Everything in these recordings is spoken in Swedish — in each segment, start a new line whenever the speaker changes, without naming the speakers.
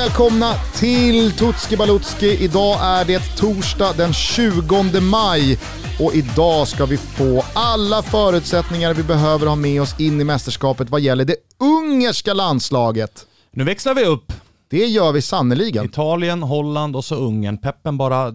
välkomna till Tutski Balutski. Idag är det torsdag den 20 maj och idag ska vi få alla förutsättningar vi behöver ha med oss in i mästerskapet vad gäller det ungerska landslaget.
Nu växlar vi upp.
Det gör vi sannoliken.
Italien, Holland och så Ungern. Peppen bara,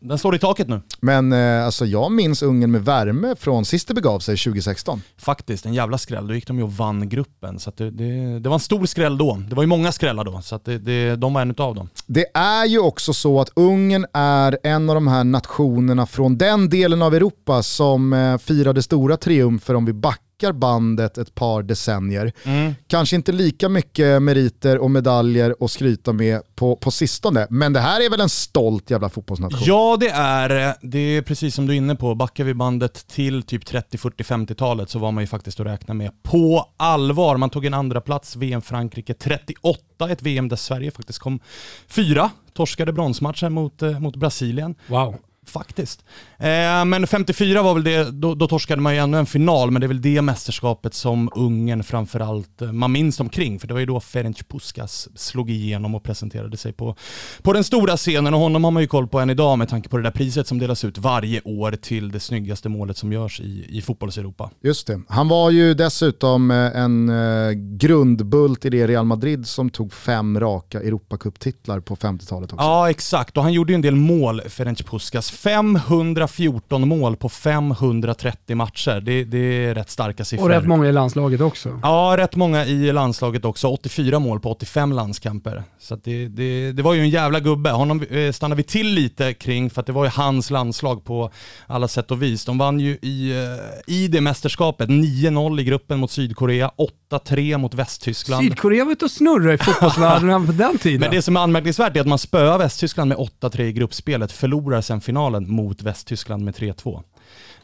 den slår i taket nu.
Men eh, alltså, jag minns Ungern med värme från sist det begav sig 2016.
Faktiskt, en jävla skräll. Då gick de ju och vann gruppen. Så det, det, det, var en stor skräll då. Det var ju många skrällar då, så det, det, de var en av dem.
Det är ju också så att Ungern är en av de här nationerna från den delen av Europa som eh, firade stora triumfer om vi backar backar bandet ett par decennier. Mm. Kanske inte lika mycket meriter och medaljer att skryta med på, på sistone, men det här är väl en stolt jävla fotbollsnation?
Ja det är det. är precis som du är inne på, backar vi bandet till typ 30, 40, 50-talet så var man ju faktiskt att räkna med på allvar. Man tog en andra plats VM Frankrike 38, ett VM där Sverige faktiskt kom fyra, torskade bronsmatcher mot, eh, mot Brasilien.
Wow.
Faktiskt. Eh, men 54 var väl det, då, då torskade man ju ännu en final, men det är väl det mästerskapet som Ungern framförallt, eh, man minns omkring, för det var ju då Ferenc Puskas slog igenom och presenterade sig på, på den stora scenen och honom har man ju koll på än idag med tanke på det där priset som delas ut varje år till det snyggaste målet som görs i, i fotbolls-Europa.
Just det. Han var ju dessutom eh, en eh, grundbult i det Real Madrid som tog fem raka Europacup-titlar på 50-talet också.
Ja, exakt. Och han gjorde ju en del mål, Ferenc Puskas. 514 mål på 530 matcher. Det, det, är rätt starka siffror.
Och rätt många i landslaget också.
Ja, rätt många i landslaget också. 84 mål på 85 landskamper. Så det, det, det, var ju en jävla gubbe. Honom eh, stannar vi till lite kring för att det var ju hans landslag på alla sätt och vis. De vann ju i, eh, i det mästerskapet 9-0 i gruppen mot Sydkorea, 8-3 mot Västtyskland.
Sydkorea var ute och snurrade i fotbollsvärlden på den tiden.
Men det som är anmärkningsvärt är att man spöar Västtyskland med 8-3 i gruppspelet, förlorar sen finalen mot Västtyskland med 3-2.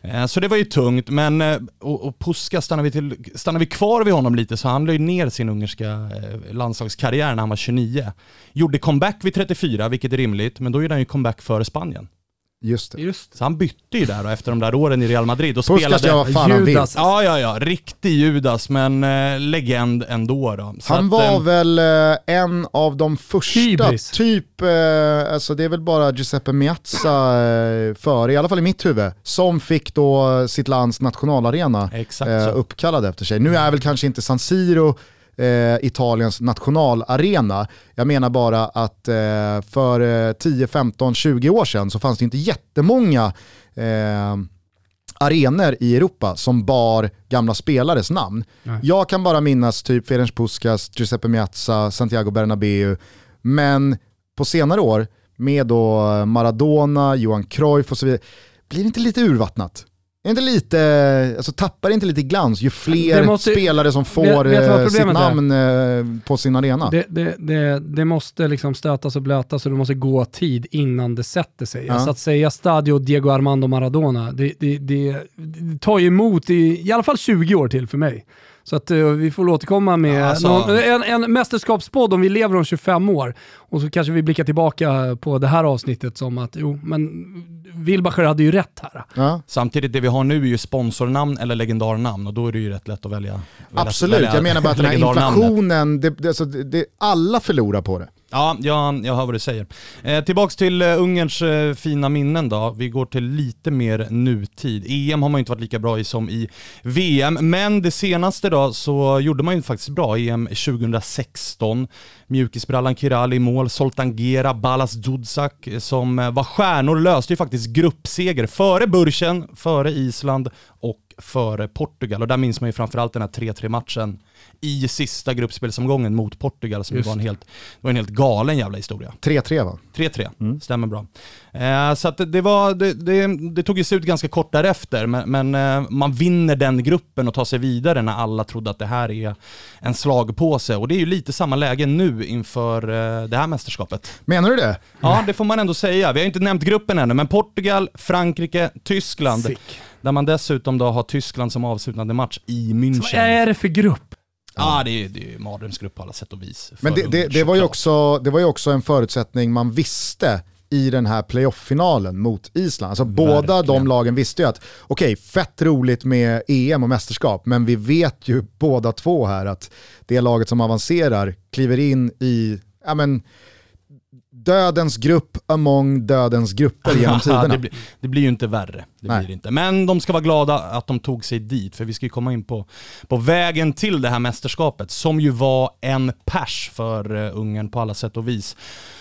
Eh, så det var ju tungt, men eh, och, och Puska, stannar vi, till, stannar vi kvar vid honom lite så han la ju ner sin ungerska eh, landslagskarriär när han var 29. Gjorde comeback vid 34, vilket är rimligt, men då gjorde han ju comeback före Spanien.
Just det.
Just. Så han bytte ju där då efter de där åren i Real Madrid och
Puskas
spelade...
jag fan han
Judas. Ja, ja, ja. Riktig Judas, men eh, legend ändå då.
Så han att, var eh, väl eh, en av de första, hybris. typ, eh, alltså det är väl bara Giuseppe Miazza eh, före, i alla fall i mitt huvud, som fick då sitt lands nationalarena eh, uppkallad efter sig. Nu är väl kanske inte San Siro eh, Italiens nationalarena. Jag menar bara att eh, för 10, 15, 20 år sedan så fanns det inte jättemånga eh, arenor i Europa som bar gamla spelares namn. Nej. Jag kan bara minnas typ Ferenc Puskas, Giuseppe Miazza, Santiago Bernabéu, men på senare år med då Maradona, Johan Cruyff och så vidare, blir det inte lite urvattnat? Är inte lite, alltså tappar inte lite glans ju fler måste, spelare som får vet, vet sitt namn är? Eh, på sin arena?
Det, det, det, det, måste liksom stötas och blötas och det måste gå tid innan det sätter sig. Ja. Alltså att säga Stadio Diego Armando Maradona, det, det, det, tar ju emot i, i alla fall 20 år till för mig. Så att uh, vi får återkomma med alltså. någon, en, en mästerskapspodd om vi lever om 25 år. Och så kanske vi blickar tillbaka på det här avsnittet som att, jo, men Wilbacher hade ju rätt här.
Ja. Samtidigt, det vi har nu är ju sponsornamn eller legendarnamn och då är det ju rätt lätt att välja.
Absolut, välja jag menar bara att den här inflationen, det, det, alltså, det, alla förlorar på det.
Ja, jag, jag hör vad du säger. Eh, tillbaks till eh, Ungerns eh, fina minnen då. Vi går till lite mer nutid. EM har man ju inte varit lika bra i som i VM, men det senaste då så gjorde man ju faktiskt bra. EM 2016. Mjukisbrallan Kirali i mål, Soltan Gera, Balas Dudzak eh, som eh, var stjärnor löste ju faktiskt gruppseger före Burchen, före Island och före Portugal. Och där minns man ju framförallt den här 3-3 matchen i sista gruppspelsomgången mot Portugal som var en, helt, var en helt galen jävla historia.
3-3 va?
3-3, mm. stämmer bra. Eh, så att det, var, det, det, det, tog ju slut ganska kort därefter, men, men eh, man vinner den gruppen och tar sig vidare när alla trodde att det här är en slagpåse. Och det är ju lite samma läge nu inför eh, det här mästerskapet.
Menar du det?
Ja, det får man ändå säga. Vi har inte nämnt gruppen ännu, men Portugal, Frankrike, Tyskland. Sick. Där man dessutom då har Tyskland som avslutande match i München.
vad är det för grupp?
Ja, det är, det är mardrömsgrupp på alla sätt och vis.
Men det, det, det, var ju också, det var ju också en förutsättning man visste i den här playoff-finalen mot Island. Alltså båda de lagen visste ju att, okej, okay, fett roligt med EM och mästerskap, men vi vet ju båda två här att det laget som avancerar kliver in i ja, men, dödens grupp among dödens grupper genom tiderna.
det, blir, det blir ju inte värre. Det blir inte. Men de ska vara glada att de tog sig dit, för vi ska ju komma in på, på vägen till det här mästerskapet, som ju var en pers för uh, Ungern på alla sätt och vis.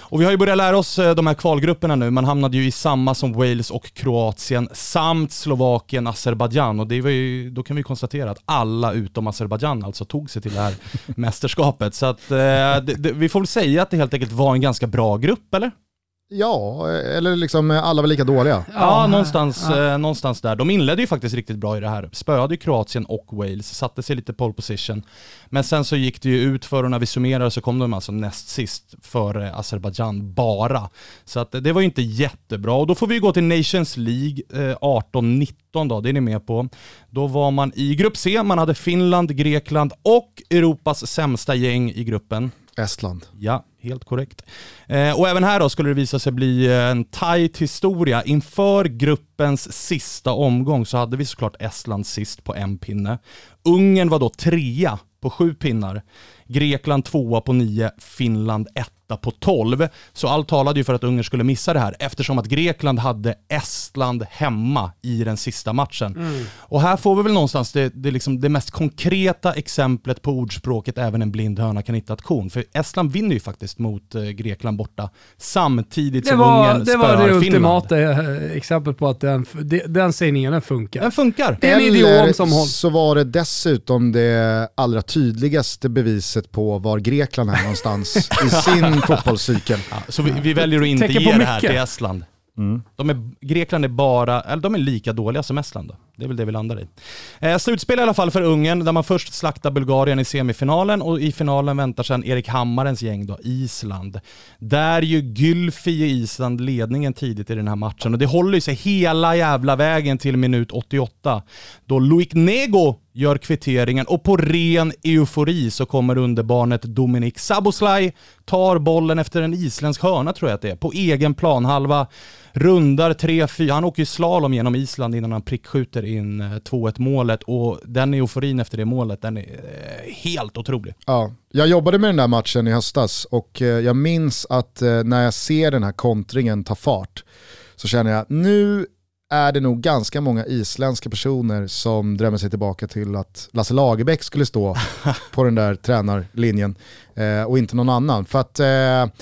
Och vi har ju börjat lära oss uh, de här kvalgrupperna nu, man hamnade ju i samma som Wales och Kroatien, samt Slovakien, Azerbajdzjan och det var ju, då kan vi konstatera att alla utom Azerbajdzjan alltså tog sig till det här mästerskapet. Så att uh, det, det, vi får väl säga att det helt enkelt var en ganska bra grupp, eller?
Ja, eller liksom alla var lika dåliga.
Ja, någonstans, ja. Eh, någonstans där. De inledde ju faktiskt riktigt bra i det här. Spöade Kroatien och Wales, satte sig lite pole position. Men sen så gick det ju ut för och när vi summerar så kom de alltså näst sist före Azerbajdzjan bara. Så att det var ju inte jättebra. Och då får vi gå till Nations League eh, 18-19 då, det är ni med på. Då var man i grupp C, man hade Finland, Grekland och Europas sämsta gäng i gruppen.
Estland.
Ja, helt korrekt. Eh, och även här då skulle det visa sig bli eh, en tajt historia. Inför gruppens sista omgång så hade vi såklart Estland sist på en pinne. Ungern var då trea på sju pinnar. Grekland tvåa på nio, Finland ett på 12. Så allt talade ju för att Ungern skulle missa det här eftersom att Grekland hade Estland hemma i den sista matchen. Mm. Och här får vi väl någonstans det, det, liksom det mest konkreta exemplet på ordspråket även en blind höna kan hitta ett korn. För Estland vinner ju faktiskt mot eh, Grekland borta samtidigt
det
som
var,
Ungern
Det var det ultimata eh, exemplet på att den, den sägningen den funkar.
Den funkar.
Det är en idiom som håller.
så var det dessutom det allra tydligaste beviset på var Grekland är någonstans i sin fotbollscykel.
Ja, så vi, vi, väljer att inte ge det här till Estland. Mm. De är, Grekland är bara, eller de är lika dåliga som Estland då. Det är väl det vi landar i. Eh, slutspel i alla fall för Ungern, där man först slaktar Bulgarien i semifinalen och i finalen väntar sedan Erik Hammarens gäng då, Island. Där ju Gylfi i Island ledningen tidigt i den här matchen och det håller sig hela jävla vägen till minut 88 då Luik Nego gör kvitteringen och på ren eufori så kommer underbarnet Dominik Saboslaj, tar bollen efter en isländsk hörna tror jag att det är, på egen planhalva rundar 3-4, han åker ju slalom genom Island innan han prickskjuter in 2-1 eh, målet och den euforin efter det målet, den är eh, helt otrolig.
Ja, jag jobbade med den där matchen i höstas och eh, jag minns att när jag ser den här kontringen ta fart så känner jag nu är det nog ganska många isländska personer som drömmer sig tillbaka till att Lasse Lagerbäck skulle stå på den där tränarlinjen eh, och inte någon annan. För att eh,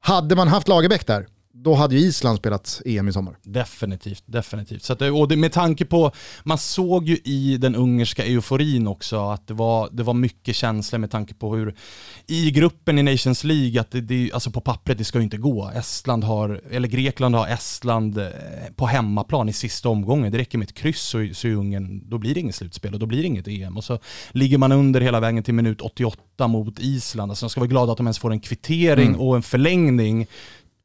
hade man haft Lagerbäck där, då hade ju Island spelat EM i sommar.
Definitivt, definitivt. Så att, och det, med tanke på, man såg ju i den ungerska euforin också att det var, det var mycket känslor med tanke på hur, i gruppen i Nations League, att det, det, alltså på pappret det ska ju inte gå. Estland har, eller Grekland har Estland eh, på hemmaplan i sista omgången. Det räcker med ett kryss så, så är Ungern, då blir det inget slutspel och då blir det inget EM. Och så ligger man under hela vägen till minut 88 mot Island. Alltså de ska vara glada att de ens får en kvittering mm. och en förlängning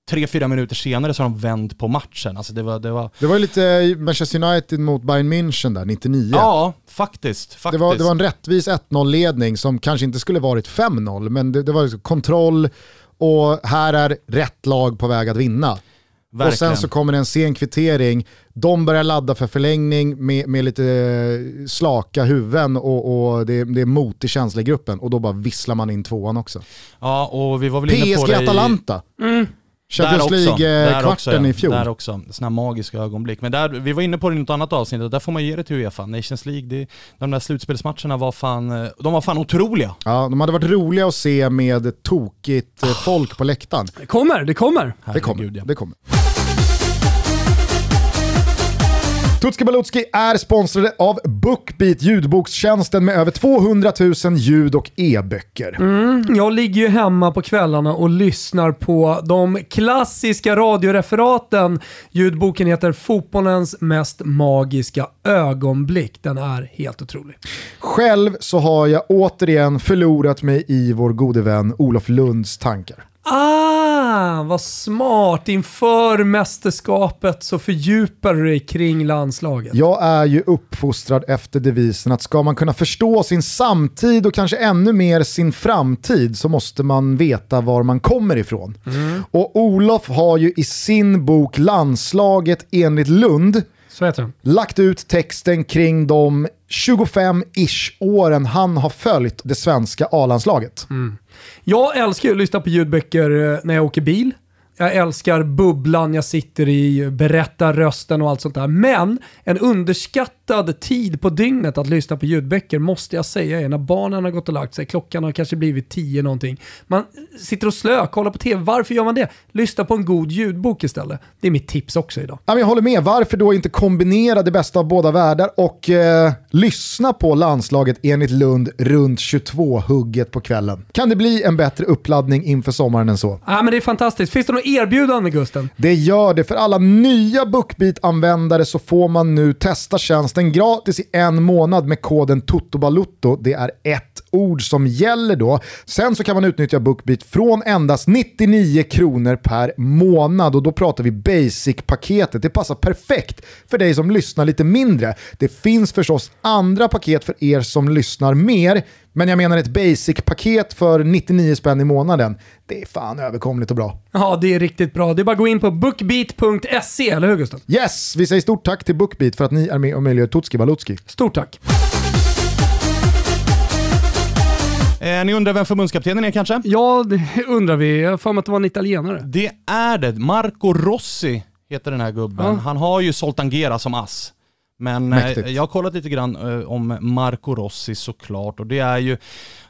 tre, fyra minuter senare så har de vänt på matchen. Alltså det, var, det, var...
det var lite Manchester United mot Bayern München där, 99.
Ja, faktiskt. faktiskt.
Det, var, det var en rättvis 1-0-ledning som kanske inte skulle varit 5-0, men det, det var liksom kontroll och här är rätt lag på väg att vinna. Verkligen. Och sen så kommer det en sen kvittering, de börjar ladda för förlängning med, med lite eh, slaka huvuden och, och det, det är känsla i gruppen och då bara visslar man in tvåan också.
Ja, och vi var väl inne på
PSG Atalanta. Mm. Champions League-kvarten i fjol.
Där också, sådana magiska ögonblick. Men där, vi var inne på det i något annat avsnitt där får man ge det till Uefa. Nations League, det, de där slutspelsmatcherna var fan, eh, de var fan otroliga.
Ja, de hade varit roliga att se med tokigt oh. folk på läktaren.
Det kommer, det kommer.
Herregud, det kommer, ja. det kommer. Tutski Balutski är sponsrade av Bookbeat, ljudbokstjänsten med över 200 000 ljud och e-böcker.
Mm, jag ligger ju hemma på kvällarna och lyssnar på de klassiska radioreferaten. Ljudboken heter Fotbollens mest magiska ögonblick. Den är helt otrolig.
Själv så har jag återigen förlorat mig i vår gode vän Olof Lunds tankar.
Ah, vad smart. Inför mästerskapet så fördjupar du dig kring landslaget.
Jag är ju uppfostrad efter devisen att ska man kunna förstå sin samtid och kanske ännu mer sin framtid så måste man veta var man kommer ifrån. Mm. Och Olof har ju i sin bok Landslaget enligt Lund lagt ut texten kring de 25-ish åren han har följt det svenska A-landslaget.
Mm. Jag älskar ju att lyssna på ljudböcker eh, när jag åker bil. Jag älskar bubblan jag sitter i, berättarrösten och allt sånt där. Men en underskattad tid på dygnet att lyssna på ljudböcker måste jag säga är när barnen har gått och lagt sig. Klockan har kanske blivit tio någonting. Man sitter och slö, kollar på tv. Varför gör man det? Lyssna på en god ljudbok istället. Det är mitt tips också idag.
jag håller med. Varför då inte kombinera det bästa av båda världar och eh, lyssna på landslaget enligt Lund runt 22-hugget på kvällen? Kan det bli en bättre uppladdning inför sommaren än så?
Ja, men det är fantastiskt. Finns det något erbjudande Gusten?
Det gör det. För alla nya Bookbeat-användare så får man nu testa tjänsten gratis i en månad med koden TOTOBALUTTO. Det är ett ord som gäller då. Sen så kan man utnyttja Bookbeat från endast 99 kronor per månad och då pratar vi basic-paketet. Det passar perfekt för dig som lyssnar lite mindre. Det finns förstås andra paket för er som lyssnar mer, men jag menar ett basic-paket för 99 spänn i månaden. Det är fan överkomligt och bra.
Ja, det är riktigt bra. Det är bara att gå in på bookbeat.se, eller hur Gustav?
Yes, vi säger stort tack till Bookbeat för att ni är med och möjliggör Tutski Balutski.
Stort tack.
Eh, ni undrar vem förbundskaptenen är kanske?
Ja, det undrar vi. Jag har för mig att det var en italienare.
Det är det. Marco Rossi heter den här gubben. Ja. Han har ju Soltangera som ass. Men eh, jag har kollat lite grann eh, om Marco Rossi såklart och det är ju,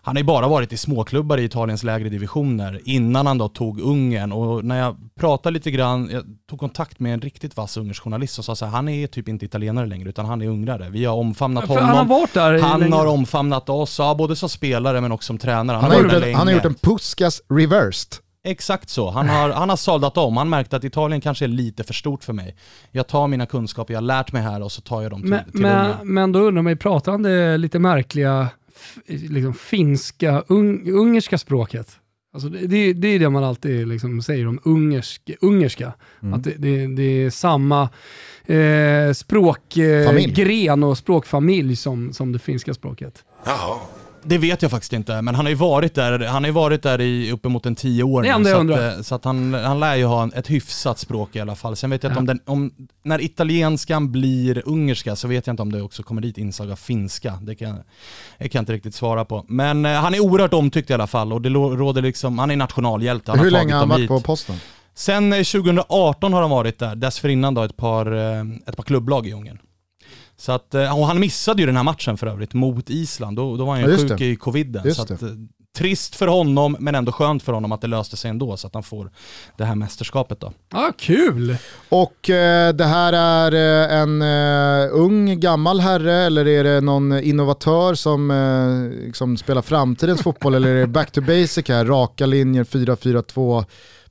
han har ju bara varit i småklubbar i Italiens lägre divisioner innan han då tog Ungern och när jag pratade lite grann, jag tog kontakt med en riktigt vass ungersk journalist och sa så här, han är typ inte italienare längre utan han är ungrare. Vi har omfamnat ja, honom.
Han har varit där
Han länge. har omfamnat oss, ja, både som spelare men också som tränare.
Han, han har, gjort en, han har gjort en Puskas reversed.
Exakt så. Han har, han har såldat om. Han märkte att Italien kanske är lite för stort för mig. Jag tar mina kunskaper jag har lärt mig här och så tar jag dem till,
men,
till
men, men då undrar man ju, pratar han det lite märkliga liksom, finska, un, ungerska språket? Alltså det, det, det, är det man alltid liksom säger om ungersk, ungerska. Mm. Att det, det, det, är samma eh, språkgren eh, och språkfamilj som, som det finska språket. Jaha.
Det vet jag faktiskt inte, men han har ju varit där, han har ju varit där i uppemot en tio år
nu.
Så, att, eh, så att han, han lär ju ha ett hyfsat språk i alla fall. Sen vet jag inte om den, om, när italienskan blir ungerska så vet jag inte om det också kommer dit inslag av finska. Det kan, det kan jag inte riktigt svara på. Men eh, han är oerhört omtyckt i alla fall och det råder liksom, han är nationalhjälte. Han
Hur länge har han varit på posten?
Sen 2018 eh, har han varit där, dessförinnan då ett par, eh, ett par klubblag i Ungern. Så att, eh, och han missade ju den här matchen för övrigt mot Island, då, då var han ju ja, sjuk det. i coviden. Just så att, eh, trist för honom, men ändå skönt för honom att det löste sig ändå så att han får det här mästerskapet då.
Ja, kul!
Och eh, det här är eh, en eh, ung, gammal herre eller är det någon innovatör som eh, liksom spelar framtidens fotboll eller är det back to basic här, raka linjer, 4-4-2,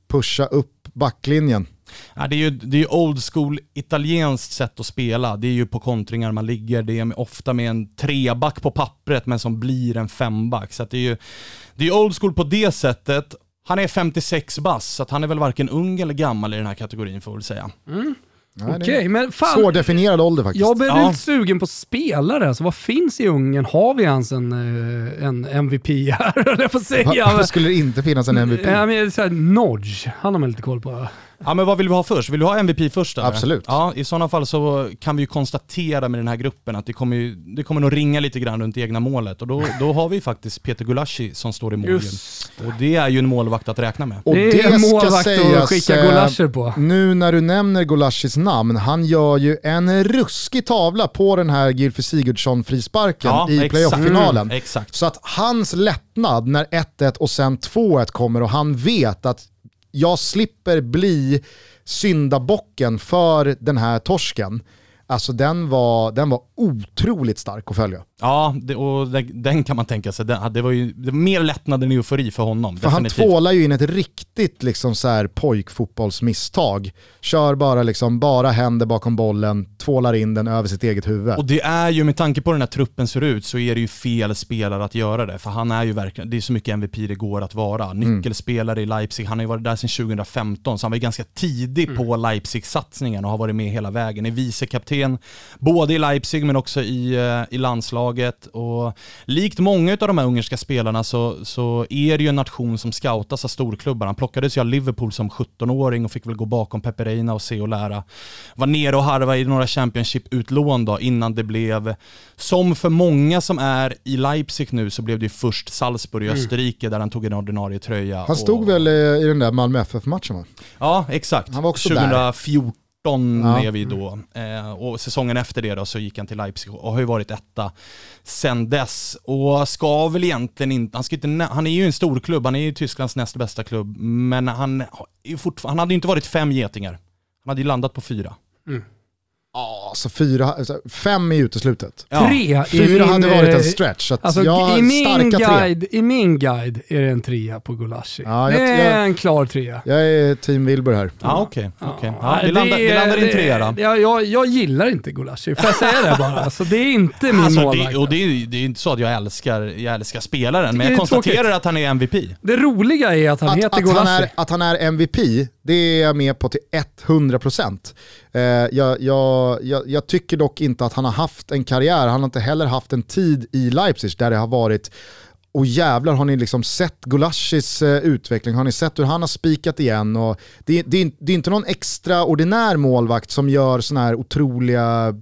pusha upp backlinjen?
Ja, det är ju det är old school italienskt sätt att spela. Det är ju på kontringar man ligger, det är ofta med en treback på pappret men som blir en femback. Så det är ju det är old school på det sättet. Han är 56 bass, så han är väl varken ung eller gammal i den här kategorin får vi väl säga.
Mm. Okej, okay, men fan.
Svårdefinierad ålder faktiskt.
Jag blir ja. lite sugen på spelare. Alltså, vad finns i Ungern? Har vi ens en, eh, en MVP här, jag får säga.
Varför skulle det inte finnas en MVP?
Ja, men, så här, Nodge, han har man lite koll på.
Ja men vad vill vi ha först? Vill du ha MVP först eller?
Absolut.
Ja, i sådana fall så kan vi ju konstatera med den här gruppen att det kommer, ju, det kommer nog ringa lite grann runt egna målet och då, då har vi faktiskt Peter Gulaschi som står i mål. Och det är ju en målvakt att räkna med.
Och det, det är en målvakt sägas, att skicka Gulaschi på.
Eh, nu när du nämner Gulaschis namn, han gör ju en ruskig tavla på den här Gylfi Sigurdsson-frisparken ja, i playoff-finalen. Mm, så att hans lättnad när 1-1 och sen 2-1 kommer och han vet att jag slipper bli syndabocken för den här torsken. Alltså den var, den var otroligt stark att följa.
Ja, det, och den kan man tänka sig. Det, det var ju det var mer lättnad än eufori för honom.
För definitivt. han tvålar ju in ett riktigt liksom så här pojkfotbollsmisstag. Kör bara, liksom, bara händer bakom bollen, tvålar in den över sitt eget huvud.
Och det är ju, med tanke på hur den här truppen ser ut, så är det ju fel spelare att göra det. För han är ju verkligen, det är så mycket MVP det går att vara. Mm. Nyckelspelare mm. i Leipzig, han har ju varit där sedan 2015, så han var ju ganska tidig mm. på Leipzig-satsningen och har varit med hela vägen. Är vicekapten både i Leipzig men också i, eh, i landslaget. Och likt många av de här ungerska spelarna så, så är det ju en nation som scoutas av storklubbar. Han plockades ju av Liverpool som 17-åring och fick väl gå bakom Pepe Reina och se och lära. Var nere och harva i några Championship-utlån då innan det blev, som för många som är i Leipzig nu, så blev det ju först Salzburg i mm. Österrike där han tog en ordinarie tröja.
Han stod och... väl i den där Malmö FF-matchen va?
Ja, exakt. Han var också 2014 18 ja. är vi då. Eh, och säsongen efter det då så gick han till Leipzig och har ju varit etta sen dess. Och ska väl egentligen inte, han, ska inte, han är ju en stor klubb, han är ju Tysklands näst bästa klubb, men han, han hade ju inte varit fem getingar. Han hade ju landat på fyra. Mm.
Ja, så fyra, alltså fem är uteslutet.
Ja. Tre
Fyra min, hade varit en stretch. Så
alltså, i, min guide, I min guide är det en trea på Gulashi. Ja, det är jag, en klar trea.
Jag är team Wilbur här.
Ja, okej. Okay, okay. ja, det, landar, det landar i en trea då.
Jag, jag, jag gillar inte Gulashi, får jag säga det bara? Alltså, det är inte min alltså, målvakt.
Det, och det är, det är inte så att jag älskar, jag älskar spelaren, men jag konstaterar tråkigt. att han är MVP.
Det roliga är att han att, heter att Gulashi. Han är,
att han är MVP, det är jag med på till 100%. Eh, jag, jag, jag, jag, tycker dock inte att han har haft en karriär, han har inte heller haft en tid i Leipzig där det har varit och jävlar har ni liksom sett Gulaschis eh, utveckling, har ni sett hur han har spikat igen? Och det, det, det är inte någon extraordinär målvakt som gör sådana här otroliga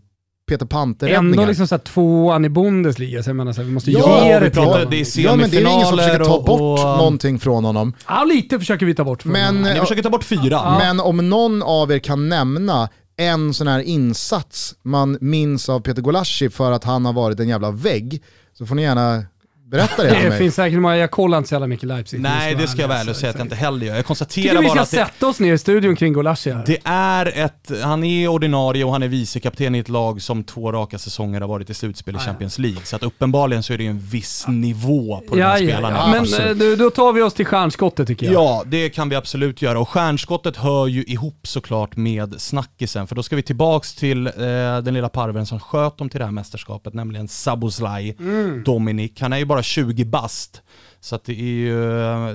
Peter Panter-räddningar.
Ändå liksom såhär tvåan i Bundesliga, så jag menar så vi måste
ja,
ge det till
honom. Det är ja men det är ingen som försöker ta bort och, någonting från honom.
Ja lite försöker vi ta bort från
men, honom. Ni försöker ta bort fyra. Ja.
Men om någon av er kan nämna en sån här insats man minns av Peter Golashi för att han har varit en jävla vägg, så får ni gärna Berätta det
Det finns säkert många, jag kollar inte så jävla mycket Leipzig.
Nej, det ska jag väl säga att jag inte heller gör. Jag konstaterar
bara
att...
vi ska sätta oss ner i studion kring Golashi här.
Det är ett, han är ordinarie och han är vicekapten i ett lag som två raka säsonger har varit i slutspel i Champions League. Så att uppenbarligen så är det ju en viss nivå på de här ja, spelarna.
Men eh, då tar vi oss till stjärnskottet tycker jag.
Ja, det kan vi absolut göra. Och stjärnskottet hör ju ihop såklart med snackisen. För då ska vi tillbaks till eh, den lilla parven som sköt dem till det här mästerskapet, nämligen Saboslaj mm. Dominik. Han är ju bara 20 bass fast. Så att det är ju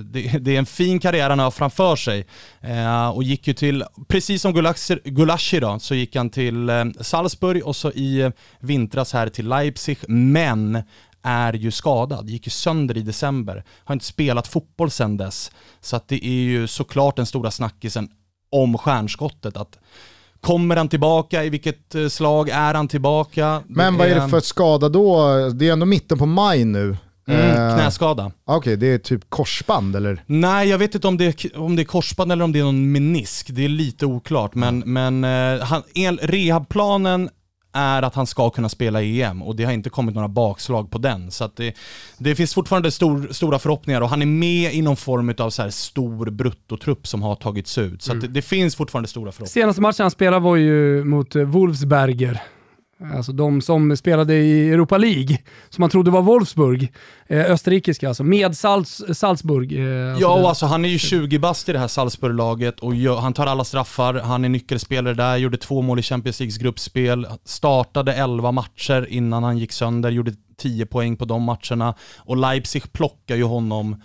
det, det, är en fin karriär han har framför sig. Eh, och gick ju till, precis som Gulashi då, så gick han till eh, Salzburg och så i vintras här till Leipzig, men är ju skadad, gick ju sönder i december, har inte spelat fotboll sedan dess. Så att det är ju såklart den stora snackisen om stjärnskottet, att Kommer han tillbaka? I vilket eh, slag är han tillbaka?
Men vad är det för skada då? Det är ändå mitten på maj nu.
Mm, eh, knäskada.
Okej, okay, det är typ korsband eller?
Nej, jag vet inte om det, är, om det är korsband eller om det är någon menisk. Det är lite oklart. Men, men eh, han, rehabplanen är att han ska kunna spela EM och det har inte kommit några bakslag på den. Så det, det finns fortfarande stor, stora förhoppningar och han är med i någon form av så här stor bruttotrupp som har tagits ut. Så mm. det, det, finns fortfarande stora förhoppningar.
Senaste matchen han spelade var ju mot Wolfsberger Alltså de som spelade i Europa League, som man trodde var Wolfsburg. Eh, österrikiska alltså, med Salz, Salzburg.
Eh, alltså ja, och alltså han är ju 20 bast i det här Salzburg-laget och gör, han tar alla straffar, han är nyckelspelare där, gjorde två mål i Champions Leagues gruppspel, startade 11 matcher innan han gick sönder, gjorde 10 poäng på de matcherna och Leipzig plockar ju honom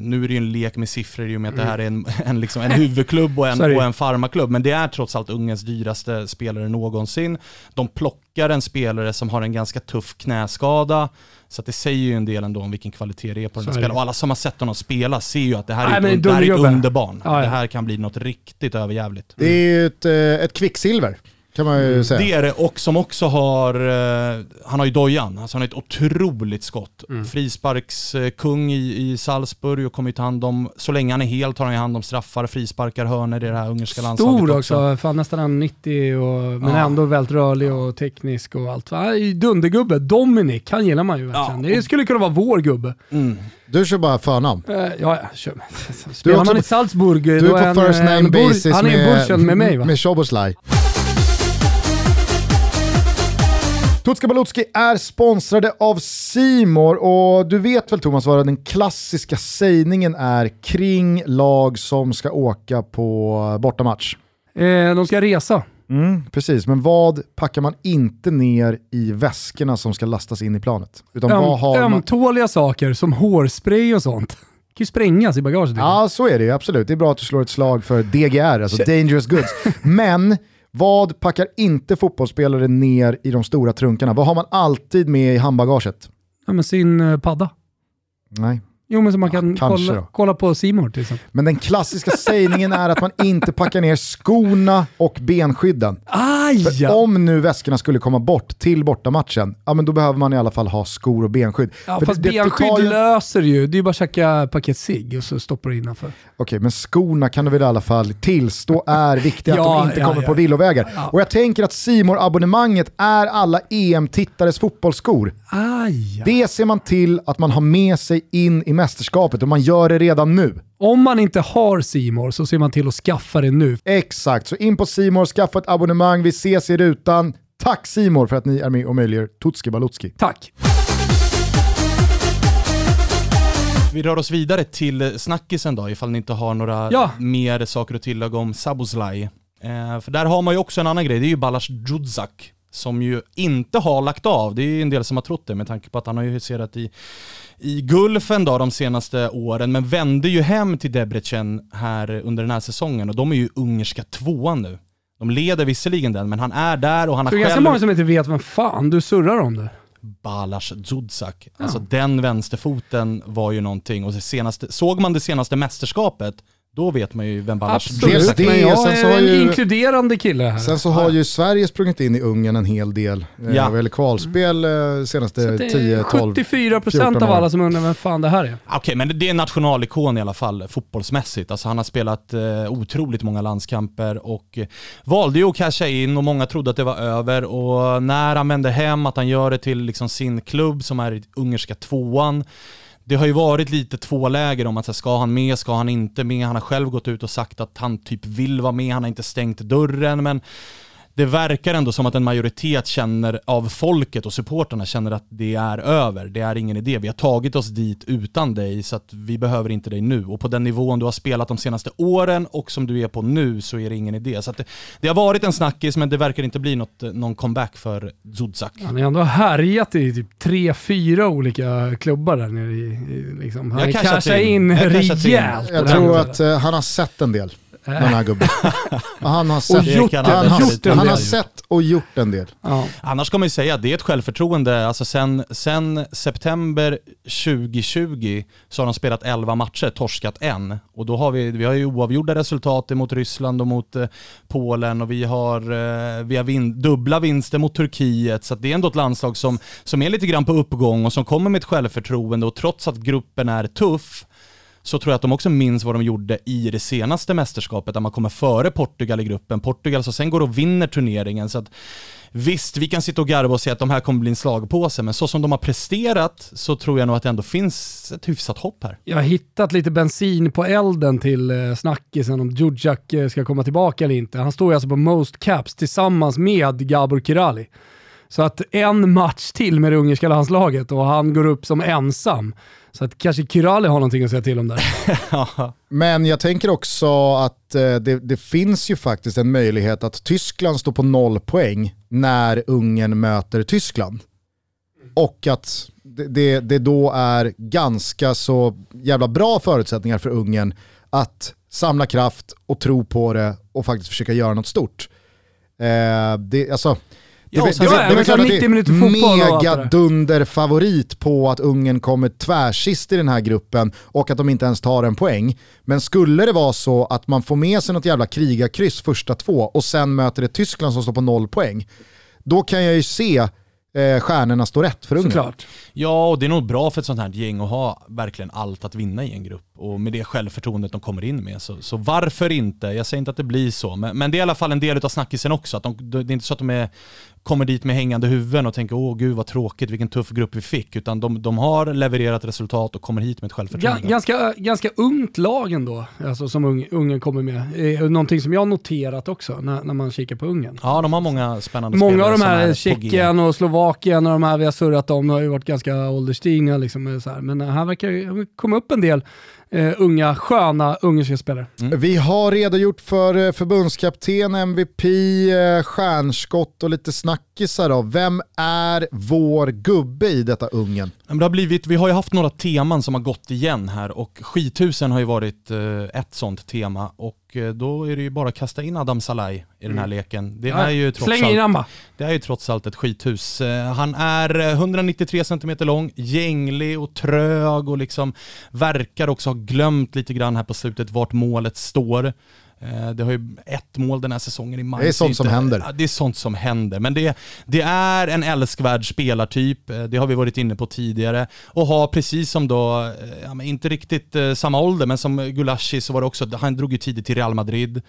nu är det ju en lek med siffror i och med att det här är en, en, liksom, en huvudklubb och en, och en farmaklubb, men det är trots allt Ungerns dyraste spelare någonsin. De plockar en spelare som har en ganska tuff knäskada, så det säger ju en del ändå om vilken kvalitet det är på den här spelaren. Och alla som har sett honom spela ser ju att det här Nej, är, ett, det här är ett underbarn. Ja, ja. Det här kan bli något riktigt överjävligt.
Det är ju ett, eh, ett kvicksilver kan man ju mm. säga.
Det är det, och som också har, eh, han har ju dojan, alltså han har ett otroligt skott. Mm. Frisparkskung i, i Salzburg och kommer ju ta hand om, så länge han är helt tar han ju hand om straffar, frisparkar, hörnor i det här ungerska landslaget
Stor också, också. fan nästan 90 och, men ja. ändå väldigt rörlig och teknisk och allt. Dundergubbe, Dominic, han gillar man ju verkligen. Ja. Det skulle kunna vara vår gubbe.
Mm. Du kör bara förnamn? Uh,
ja, jag kör. Spelar man i Salzburg,
du är på first name basis
han är med, med mig va?
Med Soboslaj. Tutska Balutski är sponsrade av Simor och du vet väl Thomas vad den klassiska sägningen är kring lag som ska åka på bortamatch?
Eh, de ska resa.
Mm, precis, men vad packar man inte ner i väskorna som ska lastas in i planet?
Utan Öm, vad har man... Ömtåliga saker som hårspray och sånt. Det kan ju sprängas i bagaget.
Ja, så är det ju absolut. Det är bra att du slår ett slag för DGR, alltså Dangerous Goods. Men Vad packar inte fotbollsspelare ner i de stora trunkarna? Vad har man alltid med i handbagaget?
Ja, men sin uh, padda.
Nej.
Jo, men så man kan ja, kolla, kolla, på Simor till exempel.
Men den klassiska sägningen är att man inte packar ner skorna och benskydden.
Aj!
om nu väskorna skulle komma bort till bortamatchen, ja men då behöver man i alla fall ha skor och benskydd.
Ja, För fast det, benskydd det ju... löser ju, det är ju bara att käka paket cigg och så stoppar du innanför.
Okej, men skorna kan du väl i alla fall tillstå är viktiga, ja, att de inte ja, kommer ja. på villovägar. Och jag tänker att simor abonnemanget är alla EM-tittares fotbollsskor.
Aj.
Det ser man till att man har med sig in i mästerskapet och man gör det redan nu.
Om man inte har Simor så ser man till att skaffa det nu.
Exakt, så in på Simor, skaffa ett abonnemang, vi ses i rutan. Tack Simor för att ni är med och möjliggör Tutski Balutski.
Tack!
Vi rör oss vidare till snackisen då, ifall ni inte har några ja. mer saker att tillägga om Saboslaj. Eh, för där har man ju också en annan grej, det är ju Balazs Dzudzak som ju inte har lagt av. Det är ju en del som har trott det med tanke på att han har ju huserat i, i Gulfen då de senaste åren, men vände ju hem till Debrecen här under den här säsongen och de är ju ungerska tvåan nu. De leder visserligen den, men han är där och han har själv... Det är
ganska många som inte vet vem fan du surrar om det.
Balas Dzudzak. Ja. Alltså den vänsterfoten var ju någonting och senaste, såg man det senaste mästerskapet då vet man ju vem Ballasch
Absolut, det, men jag är en ju, inkluderande kille här.
Sen så har ju Sverige sprungit in i Ungern en hel del. Eh, ja. Eller kvalspel mm. senaste 10, 12,
74% av alla som undrar vem fan det här är.
Okej, okay, men det är en nationalikon i alla fall fotbollsmässigt. Alltså han har spelat eh, otroligt många landskamper och eh, valde ju att casha in och många trodde att det var över och när han vände hem, att han gör det till liksom sin klubb som är i ungerska tvåan det har ju varit lite två läger om att ska han med, ska han inte med? Han har själv gått ut och sagt att han typ vill vara med, han har inte stängt dörren men det verkar ändå som att en majoritet känner av folket och supporterna känner att det är över. Det är ingen idé. Vi har tagit oss dit utan dig så att vi behöver inte dig nu. Och på den nivån du har spelat de senaste åren och som du är på nu så är det ingen idé. Så det, det, har varit en snackis men det verkar inte bli något, någon comeback för Zudzak.
Han har ändå härjat i typ tre, fyra olika klubbar där nere i, liksom. Han cashar in rejält.
Jag tror att uh, han har sett en del den här gubben. Han har sett,
och gjort,
han, han, har, han har sett och gjort en del.
Ja. Annars ska man ju säga att det är ett självförtroende. Alltså sen, sen september 2020 så har de spelat 11 matcher, torskat en. Och då har vi, vi har ju oavgjorda resultat mot Ryssland och mot eh, Polen och vi har, eh, vi har vin, dubbla vinster mot Turkiet. Så det är ändå ett landslag som, som är lite grann på uppgång och som kommer med ett självförtroende och trots att gruppen är tuff så tror jag att de också minns vad de gjorde i det senaste mästerskapet där man kommer före Portugal i gruppen. Portugal som sen går och vinner turneringen. Så att, visst, vi kan sitta och garva och säga att de här kommer bli en slagpåse, men så som de har presterat så tror jag nog att det ändå finns ett hyfsat hopp här.
Jag har hittat lite bensin på elden till eh, snackisen om Djurdjak eh, ska komma tillbaka eller inte. Han står ju alltså på most caps tillsammans med Gabor Kirali. Så att en match till med det ungerska landslaget och han går upp som ensam. Så att kanske Kyrali har någonting att säga till om där.
Men jag tänker också att eh, det, det, finns ju faktiskt en möjlighet att Tyskland står på noll poäng när Ungern möter Tyskland. Och att det, det, det då är ganska så jävla bra förutsättningar för Ungern att samla kraft och tro på det och faktiskt försöka göra något stort. Eh, det, alltså,
Ja, det, det, det, det, det, det, det
megadunder-favorit på att Ungern kommer tvärsist i den här gruppen och att de inte ens tar en poäng. Men skulle det vara så att man får med sig något jävla krigarkryss första två och sen möter ett Tyskland som står på noll poäng, då kan jag ju se eh, stjärnorna stå rätt för Ungern. Såklart.
Ja, och det är nog bra för ett sånt här gäng att ha verkligen allt att vinna i en grupp. Och med det självförtroendet de kommer in med. Så, så varför inte? Jag säger inte att det blir så, men, men det är i alla fall en del av snackisen också. Att de, det är inte så att de är kommer dit med hängande huvuden och tänker åh gud vad tråkigt, vilken tuff grupp vi fick. Utan de, de har levererat resultat och kommer hit med ett självförtroende.
Ganska, ganska ungt lag ändå, alltså som ung, Ungern kommer med. Eh, någonting som jag har noterat också när, när man kikar på Ungern.
Ja, de har många spännande
många spelare. Många av de här, Tjeckien och Slovakien och de här vi har surrat om, har ju varit ganska ålderstigna. Liksom, så här. Men här verkar det komma upp en del uh, unga, sköna ungerska spelare.
Mm. Vi har redogjort för uh, förbundskapten, MVP, uh, stjärnskott och lite snackisar. Då. Vem är vår gubbe i detta Ungern?
Det har blivit, vi har ju haft några teman som har gått igen här och skithusen har ju varit ett sånt tema. Och eh, då är det ju bara att kasta in Adam Salai i den här mm. leken. Det är, ju trots
Släng in allt,
det är ju trots allt ett skithus. Eh, han är 193 cm lång, gänglig och trög och liksom verkar också ha glömt lite grann här på slutet vart målet står. Eh, det har ju ett mål den här säsongen i maj.
Det är sånt som händer.
Det är sånt som händer. Men det, det är en älskvärd spelartyp, eh, det har vi varit inne på tidigare. Och har precis som då, eh, ja, inte riktigt samma ålder, men som Gulashi så var det också, han drog ju tidigt till Real Madrid.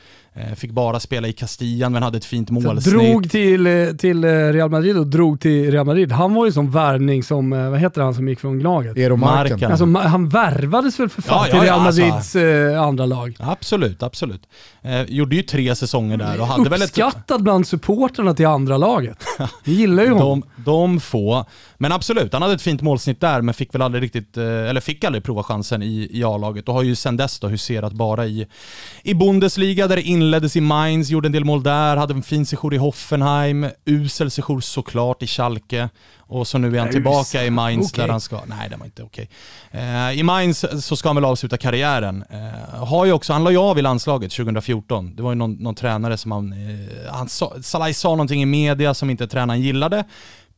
Fick bara spela i Castillan men hade ett fint målsnitt.
drog till, till Real Madrid och drog till Real Madrid. Han var ju som värvning som, vad heter han som gick från laget?
Eero Marken.
Alltså, han värvades väl för fan ja, ja, till Real alltså- Madrids alltså, andra lag?
Absolut, absolut. Eh, gjorde ju tre säsonger där och hade väl
ett... Uppskattad bland supporterna till andra laget. Vi gillar ju honom.
De, de få. Men absolut, han hade ett fint målsnitt där men fick väl aldrig riktigt, eh, eller fick aldrig prova chansen i, i A-laget och har ju sedan dess då huserat bara i, i Bundesliga där det inleddes i Mainz, gjorde en del mål där, hade en fin sejour i Hoffenheim, usel sejour såklart i Schalke och så nu är han tillbaka i Mainz okay. där han ska... Nej, det var inte okej. Okay. Eh, I Mainz så ska han väl avsluta karriären. Eh, har ju också, han la ju av i landslaget 2014. Det var ju någon, någon tränare som han... Eh, han sa, Salai sa någonting i media som inte tränaren gillade.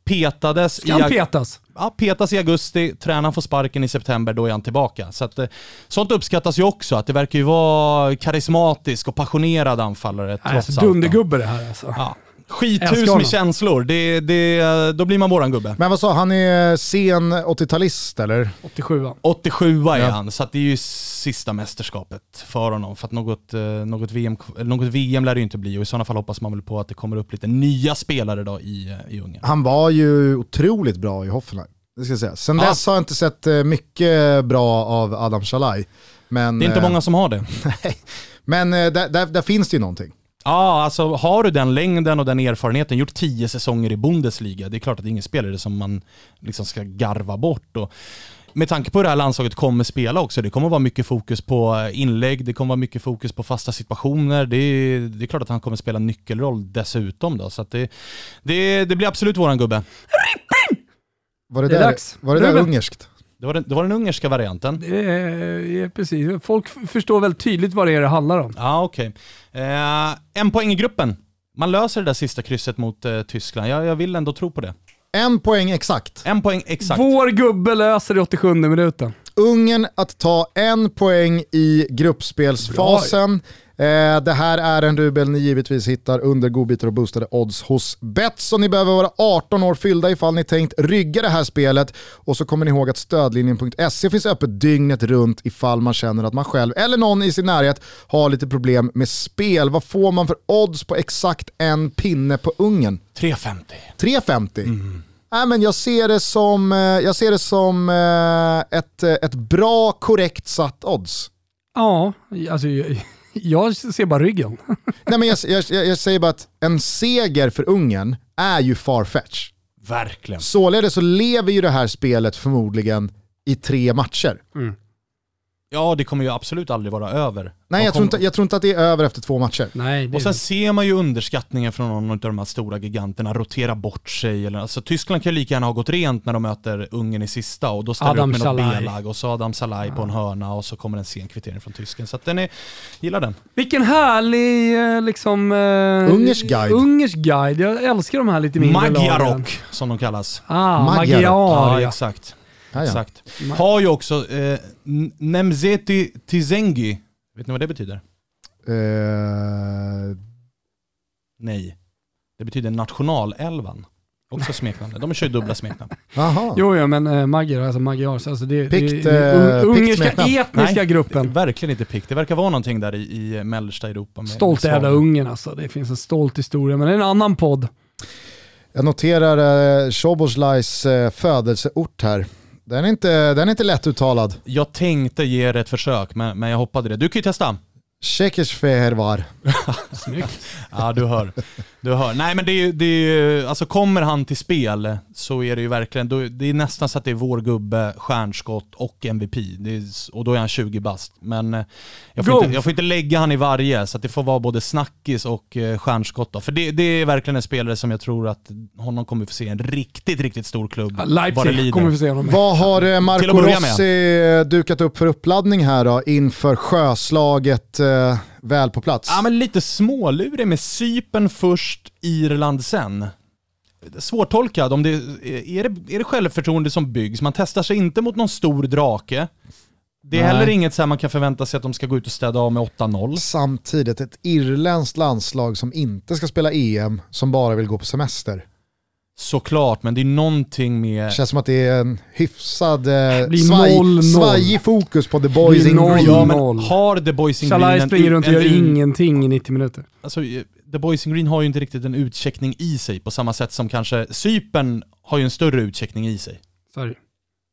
Petades...
Ska han petas?
Ja, petas i augusti, tränaren får sparken i september, då är han tillbaka. Så att, eh, sånt uppskattas ju också, att det verkar ju vara karismatisk och passionerad anfallare
alltså, allt. Dundergubbe det här alltså.
Ja. Skithus med känslor, det, det, då blir man våran gubbe.
Men vad sa han, är sen 80-talist eller?
87
87 är ja. han, så det är ju sista mästerskapet för honom. För att något, eh, något, VM, något VM lär det ju inte bli och i sådana fall hoppas man väl på att det kommer upp lite nya spelare då i, eh, i Ungern.
Han var ju otroligt bra i Hoffenheim. Det ska jag säga. Sen ja. dess har jag inte sett eh, mycket bra av Adam Shalai. Men,
det är inte många som har det.
Nej, men där, där, där finns det ju någonting.
Ja, alltså har du den längden och den erfarenheten, gjort tio säsonger i Bundesliga, det är klart att det är ingen spelare som man liksom ska garva bort. Och med tanke på hur det här landslaget kommer spela också, det kommer vara mycket fokus på inlägg, det kommer vara mycket fokus på fasta situationer. Det är, det är klart att han kommer spela nyckelroll dessutom då, så att det, det, det blir absolut våran gubbe.
Var det, det där, dags. Var det där ungerskt?
Det var, den, det var den ungerska varianten.
Är, precis. Folk förstår väl tydligt vad det är det handlar om.
Ja, okej. Okay. Eh, en poäng i gruppen. Man löser det där sista krysset mot eh, Tyskland. Jag, jag vill ändå tro på det.
En poäng exakt.
En poäng exakt.
Vår gubbe löser det i 87 minuten.
Ungern att ta en poäng i gruppspelsfasen. Eh, det här är en rubel ni givetvis hittar under godbitar och boostade odds hos Betsson. Ni behöver vara 18 år fyllda ifall ni tänkt rygga det här spelet. Och så kommer ni ihåg att stödlinjen.se finns öppet dygnet runt ifall man känner att man själv eller någon i sin närhet har lite problem med spel. Vad får man för odds på exakt en pinne på Ungern?
3,50.
3,50? Mm. Nej, men jag ser det som, eh, jag ser det som eh, ett, ett bra, korrekt satt odds.
Ja, alltså jag ser bara ryggen.
Nej, men jag, jag, jag, säger bara att en seger för Ungern är ju farfetch.
Verkligen.
Således så lever ju det här spelet förmodligen i tre matcher. Mm.
Ja, det kommer ju absolut aldrig vara över.
Nej, jag tror, inte, jag tror inte att det är över efter två matcher.
Nej, och sen ser man ju underskattningen från någon av de här stora giganterna rotera bort sig. Eller, alltså, Tyskland kan ju lika gärna ha gått rent när de möter Ungern i sista och då ställer Adam upp med något B-lag och så Adam Salai ja. på en hörna och så kommer en sen kvittering från tysken. Så att den är, gillar den.
Vilken härlig eh, liksom...
Uh, Ungers guide.
Ungers guide. Jag älskar de här lite mindre
Magyarok, som de kallas.
Ah, Magyar.
Ja, exakt. Ja, Exakt. Har ju också eh, Nemzeti Tizengi. Vet ni vad det betyder?
Uh...
Nej. Det betyder nationalälvan. Också smeknamn. De kör ju dubbla smeknamn.
Jo, ja, men äh, Magyar, alltså Magyars, alltså det, pikt, det, det uh, ungerska etniska Nej, gruppen.
verkligen inte pikt. Det verkar vara någonting där i, i mellersta Europa. Med,
stolt med jävla Ungern alltså. Det finns en stolt historia, men det är en annan podd.
Jag noterar eh, Shoboslajs eh, födelseort här. Den är inte, den är inte lättuttalad.
Jag tänkte ge det ett försök, men, men jag hoppade det. Du kan ju testa.
Tjeckisfehervar.
Snyggt. ja, du hör. Du hör. Nej men det är, det är alltså kommer han till spel så är det ju verkligen, det är nästan så att det är vår gubbe, stjärnskott och MVP. Är, och då är han 20 bast. Men eh, jag får, inte, jag får, inte, lägga han i varje, så att det får vara både snackis och eh, stjärnskott. Då. För det, det, är verkligen en spelare som jag tror att honom kommer få se en riktigt, riktigt stor klubb. Ja,
Leipzig kommer vi få se honom
Vad har eh, Marco Rossi dukat upp för uppladdning här då inför sjöslaget eh, väl på plats.
Ja, men lite smålurig med Sypen först, Irland sen. Svårtolkad, om det, är, det, är det självförtroende som byggs? Man testar sig inte mot någon stor drake. Det är Nej. heller inget så man kan förvänta sig att de ska gå ut och städa av med 8-0.
Samtidigt ett irländskt landslag som inte ska spela EM, som bara vill gå på semester.
Såklart, men det är någonting med...
Det känns som att det är en hyfsad eh, svaj, noll, svajig fokus på The Boys in Green. Ja, men
har The Boys in Green
en, springer runt och gör ingenting i 90 minuter.
Alltså, The Boys in Green har ju inte riktigt en utcheckning i sig på samma sätt som kanske Sypen har ju en större utcheckning i sig.
Sorry.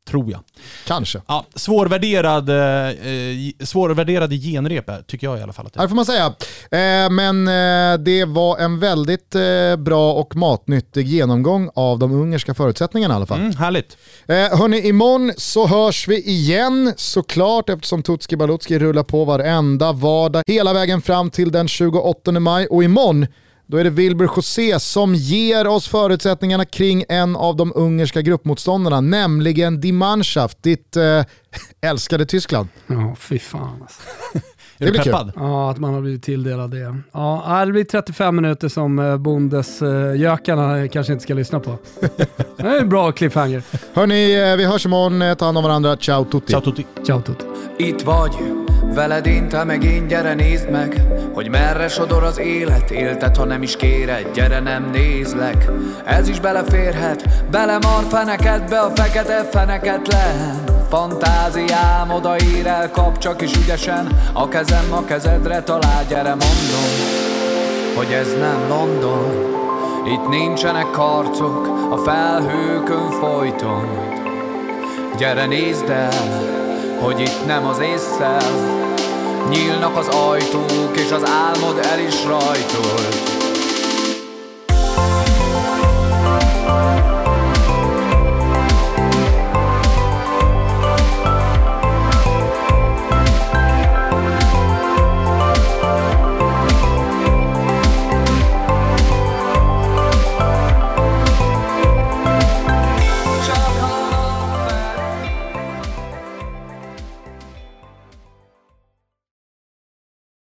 Tror jag.
Kanske.
Ja, svårvärderad, eh, svårvärderade genrep tycker jag i alla fall. Att
det får man säga. Eh, men eh, det var en väldigt eh, bra och matnyttig genomgång av de ungerska förutsättningarna i alla fall.
Mm, härligt.
Eh, hörni, imorgon så hörs vi igen såklart eftersom Tutski Balutski rullar på varenda vardag hela vägen fram till den 28 maj och imorgon då är det Wilbur José som ger oss förutsättningarna kring en av de ungerska gruppmotståndarna, nämligen Die Mannschaft, ditt äh, älskade Tyskland.
Ja, fy fan alltså.
Är du peppad?
Ja, att man har blivit tilldelad det. Ja, det blir 35 minuter som eh, Bundesgökarna kanske inte ska lyssna på. det är en bra cliffhanger.
Hörni, eh, vi hörs imorgon. Ta hand om varandra. Ciao tutti.
Ciao tutti.
Ciao tutti.
Itt vagy, veled én, te meg én, gyere nézd meg, hogy merre sodor az élet, élted, ha nem is kéred, gyere nem nézlek. Ez is beleférhet, belemar fenekedbe a fekete feneket lehet. Fantáziám odaír el, kap csak is ügyesen. A kezem a kezedre talál, gyere mondom Hogy ez nem London. Itt nincsenek karcok a felhőkön folyton. Gyere nézd el, hogy itt nem az észszel. Nyílnak az ajtók, és az álmod el is rajtolt